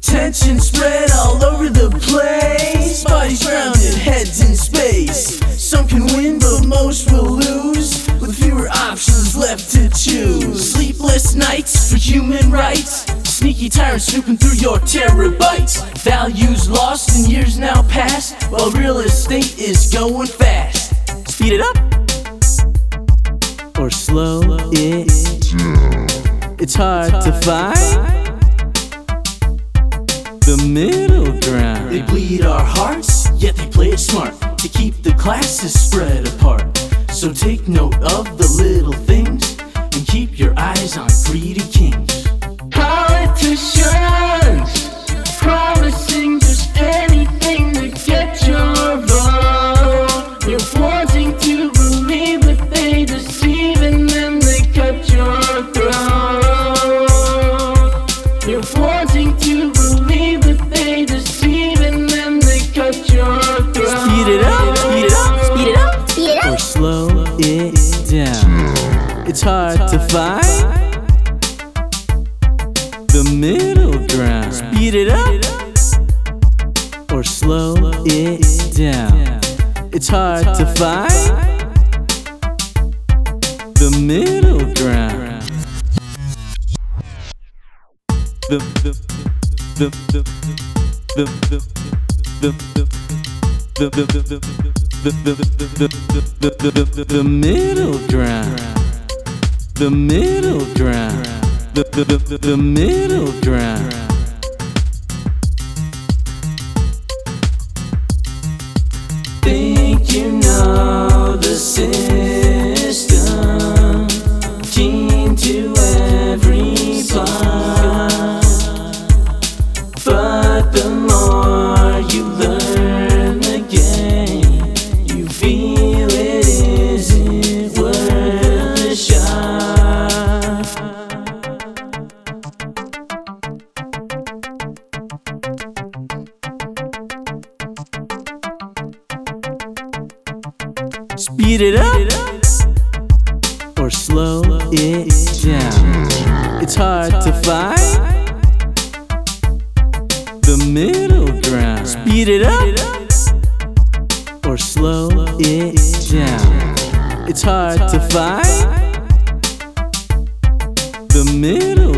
Tension spread all over the place. Bodies grounded, heads in space. Some can win, but most will lose. With fewer options left to choose. Sleepless nights for human rights. Sneaky tyrants snooping through your terabytes. Values lost and years now past. While real estate is going fast. Speed it up or slow it down. It's hard to find the middle ground. They bleed our hearts, yet they play it smart to keep the classes spread apart. So take note of the little things and keep your eyes on greedy kings. Politicians slow it down. It's hard to find the middle ground. Speed it up or slow it down. It's hard to find the middle ground. The the the the the the the the the the the the the the the the middle ground the middle ground the the the the middle ground think you know the system keen to every part but the Speed it up or slow it down. It's hard to find the middle ground. Speed it up or slow it down. It's hard to find the middle